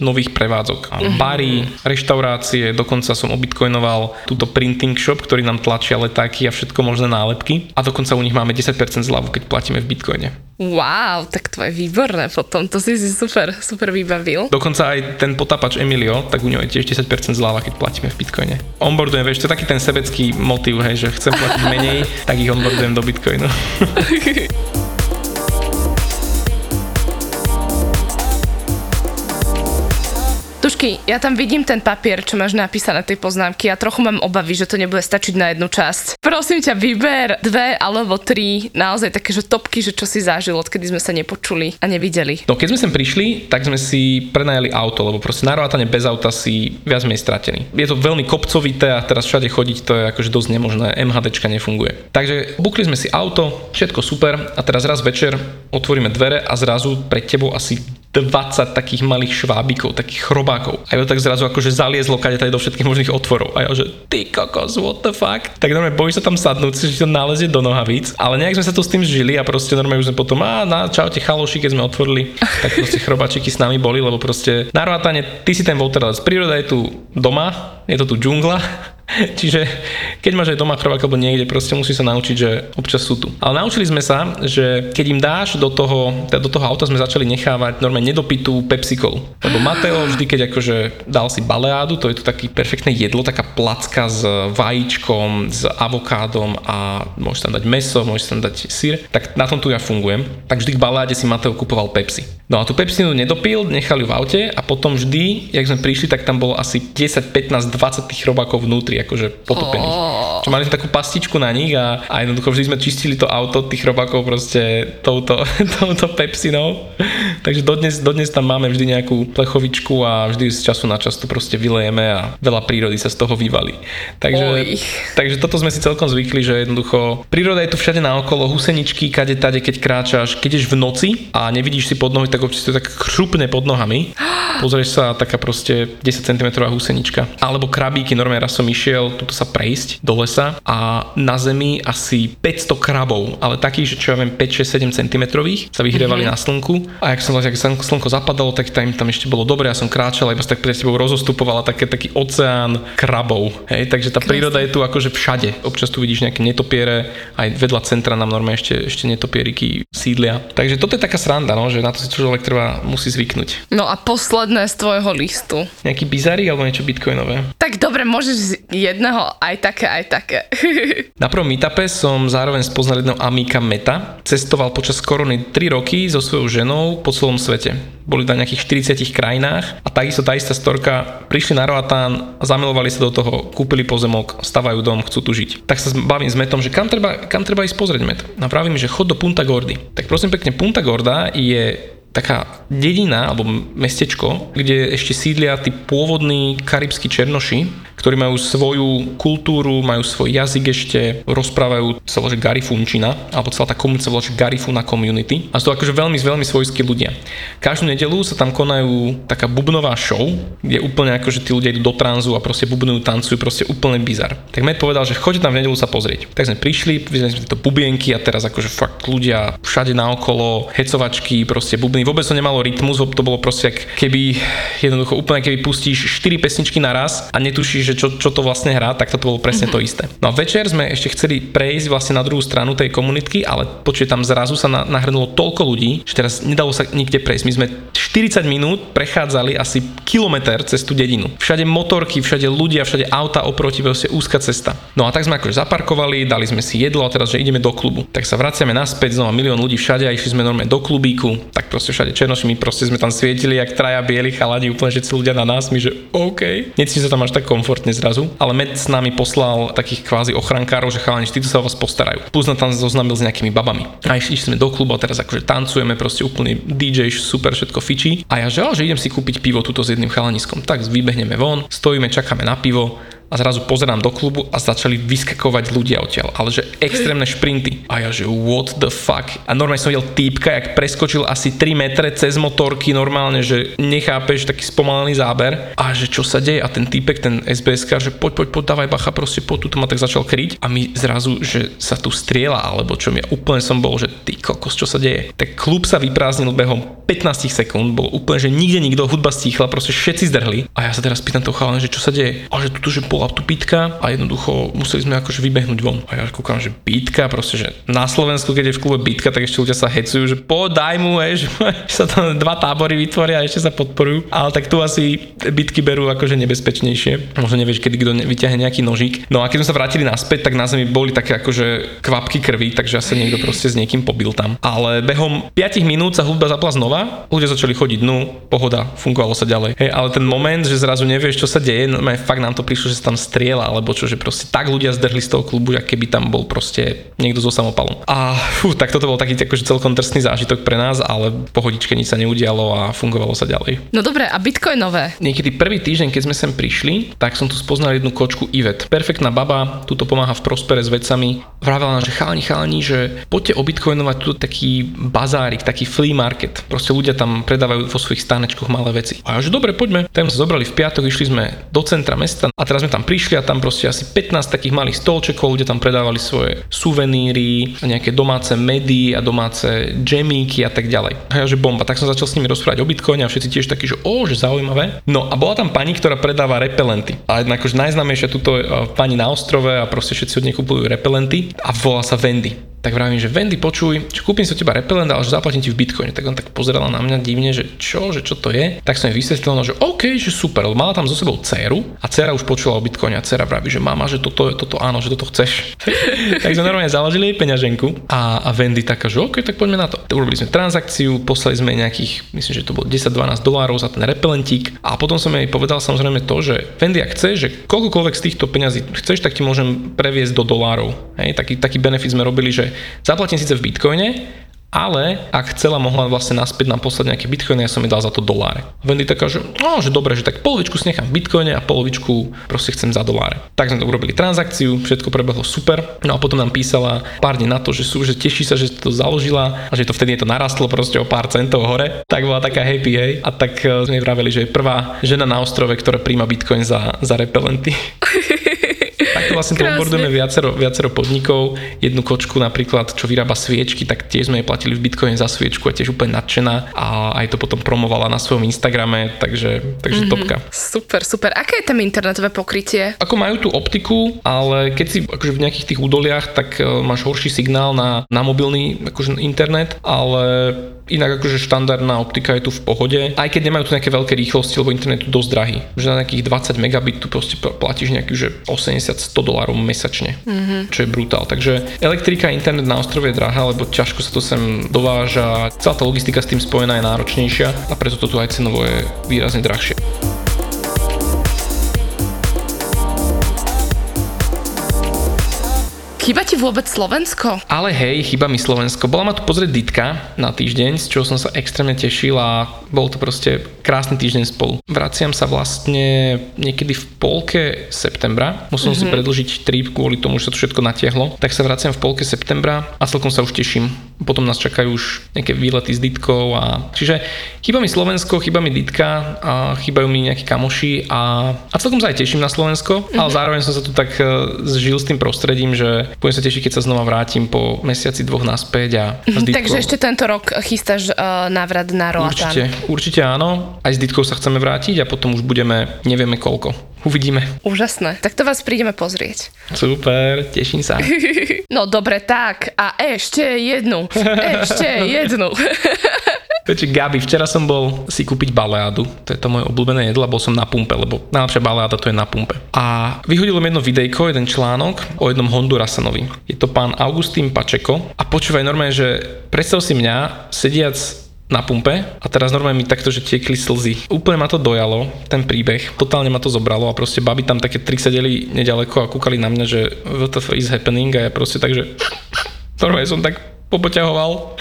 5 nových prevádzok. Mm-hmm. Reštaurácie, dokonca som obitcoinoval túto printing shop, ktorý nám tlačia letáky a všetko možné nálepky a dokonca u nich máme 10% zľavu, keď platíme v bitcoine. Wow, tak to je výborné potom, to si si super, super vybavil. Dokonca aj ten potapač Emilio, tak u neho je tiež 10% zľava, keď platíme v bitcoine. Onboardujem, vieš, to je taký ten sebecký motiv, hej, že chcem platiť menej, tak ich onboardujem do bitcoinu. Tušky, ja tam vidím ten papier, čo máš napísané tej poznámky a trochu mám obavy, že to nebude stačiť na jednu časť. Prosím ťa, vyber dve alebo tri naozaj také, že topky, že čo si zažil, odkedy sme sa nepočuli a nevideli. No keď sme sem prišli, tak sme si prenajali auto, lebo proste na bez auta si viac menej stratený. Je to veľmi kopcovité a teraz všade chodiť to je akože dosť nemožné, MHDčka nefunguje. Takže bukli sme si auto, všetko super a teraz raz večer otvoríme dvere a zrazu pred tebou asi 20 takých malých švábikov, takých chrobákov. A to tak zrazu akože zaliezlo kade tady do všetkých možných otvorov. A ja že ty kokos, what the fuck. Tak normálne bojíš sa tam sadnúť, že to nálezie do nohavíc. Ale nejak sme sa to s tým žili a proste normálne už sme potom, a na čaute chaloši, keď sme otvorili, tak proste chrobáčiky s nami boli, lebo proste na ty si ten waterless. Príroda je tu doma, je to tu džungla, Čiže keď máš aj doma chrobák alebo niekde, proste musí sa naučiť, že občas sú tu. Ale naučili sme sa, že keď im dáš do toho, teda do toho auta sme začali nechávať normálne nedopitú Pepsi Colu. Lebo Mateo vždy, keď akože dal si baleádu, to je to taký perfektné jedlo, taká placka s vajíčkom, s avokádom a môžeš tam dať meso, môžeš tam dať sír, tak na tom tu ja fungujem. Tak vždy k baláde si Mateo kupoval Pepsi. No a tú Pepsi nedopil, nechali v aute a potom vždy, jak sme prišli, tak tam bolo asi 10, 15, 20 tých robákov vnútri, akože potopených. Oh. Čo mali sme takú pastičku na nich a, a jednoducho vždy sme čistili to auto tých robákov proste touto, touto Pepsinou. Takže dodnes, dodnes tam máme vždy nejakú plechovičku a vždy z času na čas to proste vylejeme a veľa prírody sa z toho vyvalí. Takže, takže toto sme si celkom zvykli, že jednoducho príroda je tu všade naokolo, huseničky, kade tade, keď kráčaš, keď ješ v noci a nevidíš si pod nohy, tak občas to tak chrupne pod nohami. Pozrieš sa, taká proste 10 cm husenička. Alebo krabíky, normálne raz som išiel tuto sa prejsť do lesa a na zemi asi 500 krabov, ale takých, že čo ja viem, 5, 6, 7 cm sa vyhrievali mm-hmm. na slnku. A ak som ak slnko zapadalo, tak tam, tam ešte bolo dobre, ja som kráčal, iba tak pred tebou rozostupovala také, taký oceán krabov. Hej, takže tá Krásne. príroda je tu akože všade. Občas tu vidíš nejaké netopiere, aj vedľa centra nám normálne ešte, ešte netopieriky sídlia. Takže toto je taká sranda, no, že na to si človek treba, musí zvyknúť. No a posledné z tvojho listu. Nejaký bizárik alebo niečo bitcoinové? Tak dobre, môžeš jedného aj také, aj také. na prvom meetupe som zároveň spoznal jedného amíka Meta. Cestoval počas korony 3 roky so svojou ženou po celom svete. Boli na nejakých 40 krajinách a takisto tá istá storka prišli na Roatán, zamilovali sa do toho, kúpili pozemok, stavajú dom, chcú tu žiť. Tak sa bavím s Metom, že kam treba, kam treba ísť pozrieť Met. Mi, že chod do Punta Gordy. Tak prosím pekne, Punta Gorda je taká dedina alebo mestečko, kde ešte sídlia tí pôvodní karibskí černoši, ktorí majú svoju kultúru, majú svoj jazyk ešte, rozprávajú volá, že Garifunčina, alebo celá tá komunita sa Garifuna Community. A sú to akože veľmi, veľmi svojskí ľudia. Každú nedelu sa tam konajú taká bubnová show, kde úplne akože tí ľudia idú do tranzu a proste bubnujú, tancujú, proste úplne bizar. Tak Matt povedal, že choďte tam v nedelu sa pozrieť. Tak sme prišli, videli sme tieto bubienky a teraz akože fakt ľudia všade naokolo, hecovačky, proste bubny, vôbec to nemalo rytmus, to bolo proste keby jednoducho úplne keby pustíš 4 pesničky naraz a netušíš, že čo, čo to vlastne hrá, tak to bolo presne to isté. No a večer sme ešte chceli prejsť vlastne na druhú stranu tej komunitky, ale počuť tam zrazu sa na, nahrnulo toľko ľudí, že teraz nedalo sa nikde prejsť. My sme 40 minút prechádzali asi kilometr cez tú dedinu. Všade motorky, všade ľudia, všade auta oproti, proste úzka cesta. No a tak sme akože zaparkovali, dali sme si jedlo a teraz, že ideme do klubu. Tak sa vraciame naspäť, znova milión ľudí všade a išli sme normálne do klubíku, tak proste všade černoši, my proste sme tam svietili, jak traja bieli chalani, úplne všetci ľudia na nás, my že OK. Necítim sa tam až tak komfort komfortne zrazu, ale med s nami poslal takých kvázi ochrankárov, že chalani, títo sa o vás postarajú. Plus tam zoznámil s nejakými babami. A išli sme do klubu a teraz akože tancujeme, proste úplný DJ, super všetko fičí. A ja že, že idem si kúpiť pivo tuto s jedným chalaniskom. Tak vybehneme von, stojíme, čakáme na pivo a zrazu pozerám do klubu a začali vyskakovať ľudia odtiaľ, ale že extrémne šprinty. A ja že what the fuck. A normálne som videl týpka, jak preskočil asi 3 metre cez motorky, normálne, že nechápeš taký spomalený záber a že čo sa deje a ten týpek, ten SBS že poď, poď, poď, dávaj bacha, proste poď, tu ma tak začal kryť a my zrazu, že sa tu strieľa, alebo čo mi ja úplne som bol, že ty kokos, čo sa deje. Tak klub sa vyprázdnil behom 15 sekúnd, bol úplne, že nikde nikto, hudba stíchla, proste všetci zdrhli. A ja sa teraz pýtam toho chalana, že čo sa deje. A že tu, že bola tu bitka a jednoducho museli sme akože vybehnúť von. A ja kúkam, že bitka, proste, že na Slovensku, keď je v klube bitka, tak ešte ľudia sa hecujú, že po daj mu, že sa tam dva tábory vytvoria a ešte sa podporujú. Ale tak tu asi bitky berú akože nebezpečnejšie. Možno nevieš, kedy kto vyťahne nejaký nožík. No a keď sme sa vrátili naspäť, tak na zemi boli také akože kvapky krvi, takže asi niekto proste s niekým pobil tam. Ale behom 5 minút sa hudba zapla znova, ľudia začali chodiť dnu, pohoda, fungovalo sa ďalej. Hej, ale ten moment, že zrazu nevieš, čo sa deje, no fakt nám to prišlo, že tam strieľa, alebo čo, že proste tak ľudia zdrhli z toho klubu, že keby tam bol proste niekto so samopalom. A fú, tak toto bol taký akože celkom drsný zážitok pre nás, ale pohodičke nič sa neudialo a fungovalo sa ďalej. No dobre, a bitcoinové? Niekedy prvý týždeň, keď sme sem prišli, tak som tu spoznal jednu kočku Ivet. Perfektná baba, tuto pomáha v Prospere s vecami. Vravela nám, že chalani, chalani, že poďte obitcoinovať tu taký bazárik, taký flea market. Proste ľudia tam predávajú vo svojich stánečkoch malé veci. A ja, že dobre, poďme. Tam sa zobrali v piatok, išli sme do centra mesta a teraz sme tam prišli a tam proste asi 15 takých malých stolčekov, ľudia tam predávali svoje suveníry, nejaké domáce medy a domáce džemíky a tak ďalej. A ja, že bomba. Tak som začal s nimi rozprávať o bitcoine a všetci tiež takí, že o, že zaujímavé. No a bola tam pani, ktorá predáva repelenty. A akože najznámejšia tuto pani na ostrove a proste všetci od nej kupujú repelenty a volá sa Wendy tak vravím, že Wendy, počuj, čo kúpim si od teba repelent, ale že zaplatím ti v bitcoine. Tak on tak pozerala na mňa divne, že čo, že čo to je. Tak som jej vysvetlil, no, že OK, že super, lebo mala tam so sebou dceru a dcera už počula o bitcoine a dcera vraví, že mama, že toto, toto áno, že toto chceš. tak sme normálne založili jej peňaženku a, a Wendy taká, že OK, tak poďme na to. Urobili sme transakciu, poslali sme nejakých, myslím, že to bolo 10-12 dolárov za ten repelentík a potom som jej povedal samozrejme to, že Wendy, ak chceš, že koľkokoľvek z týchto peňazí chceš, tak ti môžem previesť do dolárov. Hej, taký, taký benefit sme robili, že Zaplatím síce v bitcoine, ale ak chcela, mohla vlastne naspäť nám poslať nejaké bitcoiny, ja som jej dal za to doláre. Wendy taká, že no, že dobre, že tak polovičku si nechám v bitcoine a polovičku proste chcem za doláre. Tak sme to urobili transakciu, všetko prebehlo super. No a potom nám písala pár dní na to, že sú, že teší sa, že to založila a že to vtedy je to narastlo proste o pár centov hore. Tak bola taká happy, hej. A tak eh, sme vraveli, že je prvá žena na ostrove, ktorá príjma bitcoin za, za repelenty. Takto vlastne to onboardujeme viacero, viacero podnikov. Jednu kočku napríklad, čo vyrába sviečky, tak tiež sme jej platili v Bitcoin za sviečku a tiež úplne nadšená a aj to potom promovala na svojom Instagrame, takže, takže mm-hmm. topka. Super, super. Aké je tam internetové pokrytie? Ako majú tú optiku, ale keď si akože v nejakých tých údoliach, tak uh, máš horší signál na, na mobilný akože internet, ale Inak akože štandardná optika je tu v pohode, aj keď nemajú tu nejaké veľké rýchlosti, lebo internet je tu dosť drahý. Že na nejakých 20 megabit tu proste platíš nejaký že 80-100 dolárov mesačne, mm-hmm. čo je brutál. Takže elektrika, internet na ostrove je drahá, lebo ťažko sa to sem dováža, celá tá logistika s tým spojená je náročnejšia a preto to tu aj cenovo je výrazne drahšie. Chýba ti vôbec Slovensko? Ale hej, chyba mi Slovensko. Bola ma tu pozrieť Ditka na týždeň, z čoho som sa extrémne tešil a bol to proste krásny týždeň spolu. Vraciam sa vlastne niekedy v polke septembra. Musel mm-hmm. si mhm. predlžiť trip kvôli tomu, že sa to všetko natiahlo. Tak sa vraciam v polke septembra a celkom sa už teším. Potom nás čakajú už nejaké výlety s Ditkou a čiže chýba mi Slovensko, chýba mi Ditka a chýbajú mi nejakí kamoši a, a celkom sa aj teším na Slovensko, mm-hmm. ale zároveň som sa tu tak uh, zžil s tým prostredím, že budem sa tešiť, keď sa znova vrátim po mesiaci dvoch naspäť a, s Takže ešte tento rok chystáš uh, návrat na Roatan. Určite, určite áno. Aj s Ditkou sa chceme vrátiť a potom už budeme, nevieme koľko. Uvidíme. Úžasné. Tak to vás prídeme pozrieť. Super, teším sa. no dobre, tak. A ešte jednu. Ešte jednu. Peči, Gabi, včera som bol si kúpiť baleádu, to je to moje obľúbené jedlo, bol som na pumpe, lebo najlepšia baleáda to je na pumpe. A vyhodilo mi jedno videjko, jeden článok o jednom Hondurasanovi. Je to pán Augustín Pačeko a počúvaj normálne, že predstav si mňa sediac na pumpe a teraz normálne mi takto, že tiekli slzy. Úplne ma to dojalo, ten príbeh, totálne ma to zobralo a proste baby tam také tri sedeli nedaleko a kúkali na mňa, že what the is happening a ja proste tak, že normálne som tak popoťahoval.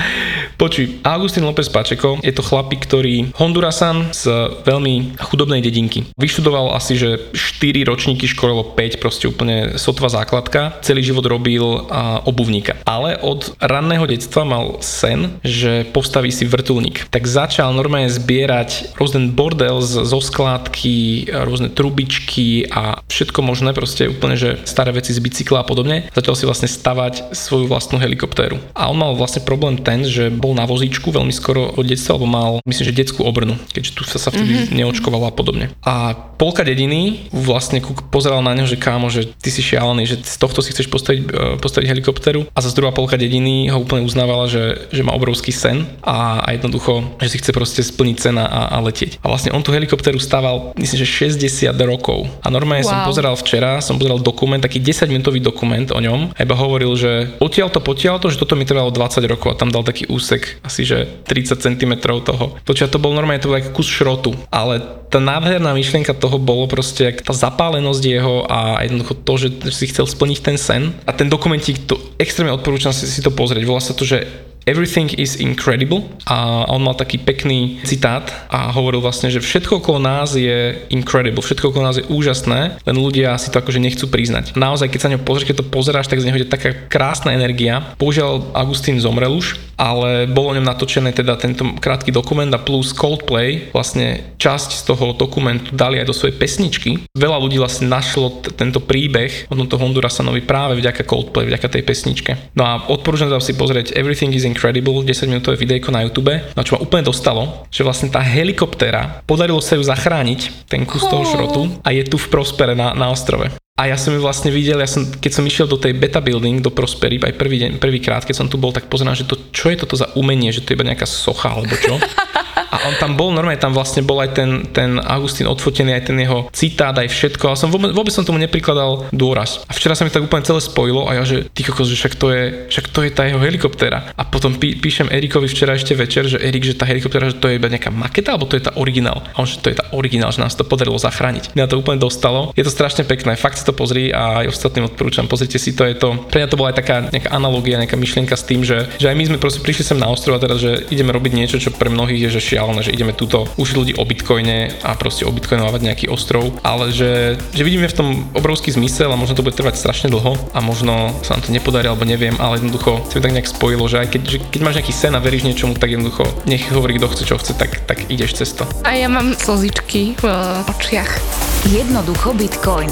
Počuj, Agustín López Pačeko je to chlapík, ktorý Hondurasan z veľmi chudobnej dedinky. Vyštudoval asi, že 4 ročníky školilo 5, proste úplne sotva základka. Celý život robil a, obuvníka. Ale od ranného detstva mal sen, že postaví si vrtulník. Tak začal normálne zbierať rôzne bordel z, zo skládky, rôzne trubičky a všetko možné, proste úplne, že staré veci z bicykla a podobne. Začal si vlastne stavať svoju vlastnú helikoptéru. A on mal vlastne problém ten, že bol na vozíčku veľmi skoro od detstva, lebo mal, myslím, že detskú obrnu, keďže tu sa, vtedy mm-hmm. neočkovalo a podobne. A polka dediny vlastne pozeral na neho, že kámo, že ty si šialený, že z tohto si chceš postaviť, e, postaviť helikopteru a za druhá polka dediny ho úplne uznávala, že, že má obrovský sen a, a jednoducho, že si chce proste splniť sen a, a letieť. A vlastne on tú helikopteru stával, myslím, že 60 rokov. A normálne wow. som pozeral včera, som pozeral dokument, taký 10 minútový dokument o ňom a iba hovoril, že odtiaľ to, potiaľ to, že toto mi trvalo 20 rokov a tam dal taký úsek kúsek asi že 30 cm toho. Počia to bol normálne, to bol ako kus šrotu, ale tá nádherná myšlienka toho bolo proste jak tá zapálenosť jeho a jednoducho to, že si chcel splniť ten sen. A ten dokumentík to extrémne odporúčam si, si to pozrieť. Volá sa to, že Everything is incredible a on mal taký pekný citát a hovoril vlastne, že všetko okolo nás je incredible, všetko okolo nás je úžasné, len ľudia si to akože nechcú priznať. Naozaj, keď sa ňo pozrieš, keď to pozeráš, tak z neho je taká krásna energia. Bohužiaľ, Agustín zomrel už, ale bolo o ňom natočené teda tento krátky dokument a plus Coldplay, vlastne časť z toho dokumentu dali aj do svojej pesničky. Veľa ľudí vlastne našlo t- tento príbeh od tomto Hondurasanovi práve vďaka Coldplay, vďaka tej pesničke. No a odporúčam si pozrieť Everything is Incredible, 10 minútové videjko na YouTube, no čo ma úplne dostalo, že vlastne tá helikoptéra, podarilo sa ju zachrániť, ten kus toho šrotu a je tu v Prospere na, na ostrove. A ja som ju vlastne videl, ja som, keď som išiel do tej beta building, do Prospery, aj prvý deň, prvýkrát, keď som tu bol, tak pozerám, že to, čo je toto za umenie, že to je iba nejaká socha alebo čo. A on tam bol, normálne tam vlastne bol aj ten, ten Augustín odfotený, aj ten jeho citát, aj všetko. A som vôbec, vôbec som tomu neprikladal dôraz. A včera sa mi tak úplne celé spojilo a ja, že ty kokos, že však to je, však to je tá jeho helikoptéra. A potom pí, píšem Erikovi včera ešte večer, že Erik, že tá helikoptéra, že to je iba nejaká maketa, alebo to je tá originál. A on, že to je tá originál, že nás to podarilo zachrániť. Mňa to úplne dostalo. Je to strašne pekné, fakt si to pozri a aj ostatným odporúčam. Pozrite si to, je to. Pre mňa to bola aj taká nejaká analogia, nejaká myšlienka s tým, že, že aj my sme proste prišli sem na ostrov a teraz, že ideme robiť niečo, čo pre mnohých je že šialené, že ideme túto učiť ľudí o bitcoine a proste o bitcoinovať nejaký ostrov, ale že, že vidíme v tom obrovský zmysel a možno to bude trvať strašne dlho a možno sa nám to nepodarí alebo neviem, ale jednoducho sa mi tak nejak spojilo, že aj keď, že keď máš nejaký sen a veríš niečomu, tak jednoducho nech hovorí kto chce, čo chce, tak, tak ideš cez to. A ja mám slzičky v očiach. Jednoducho Bitcoin.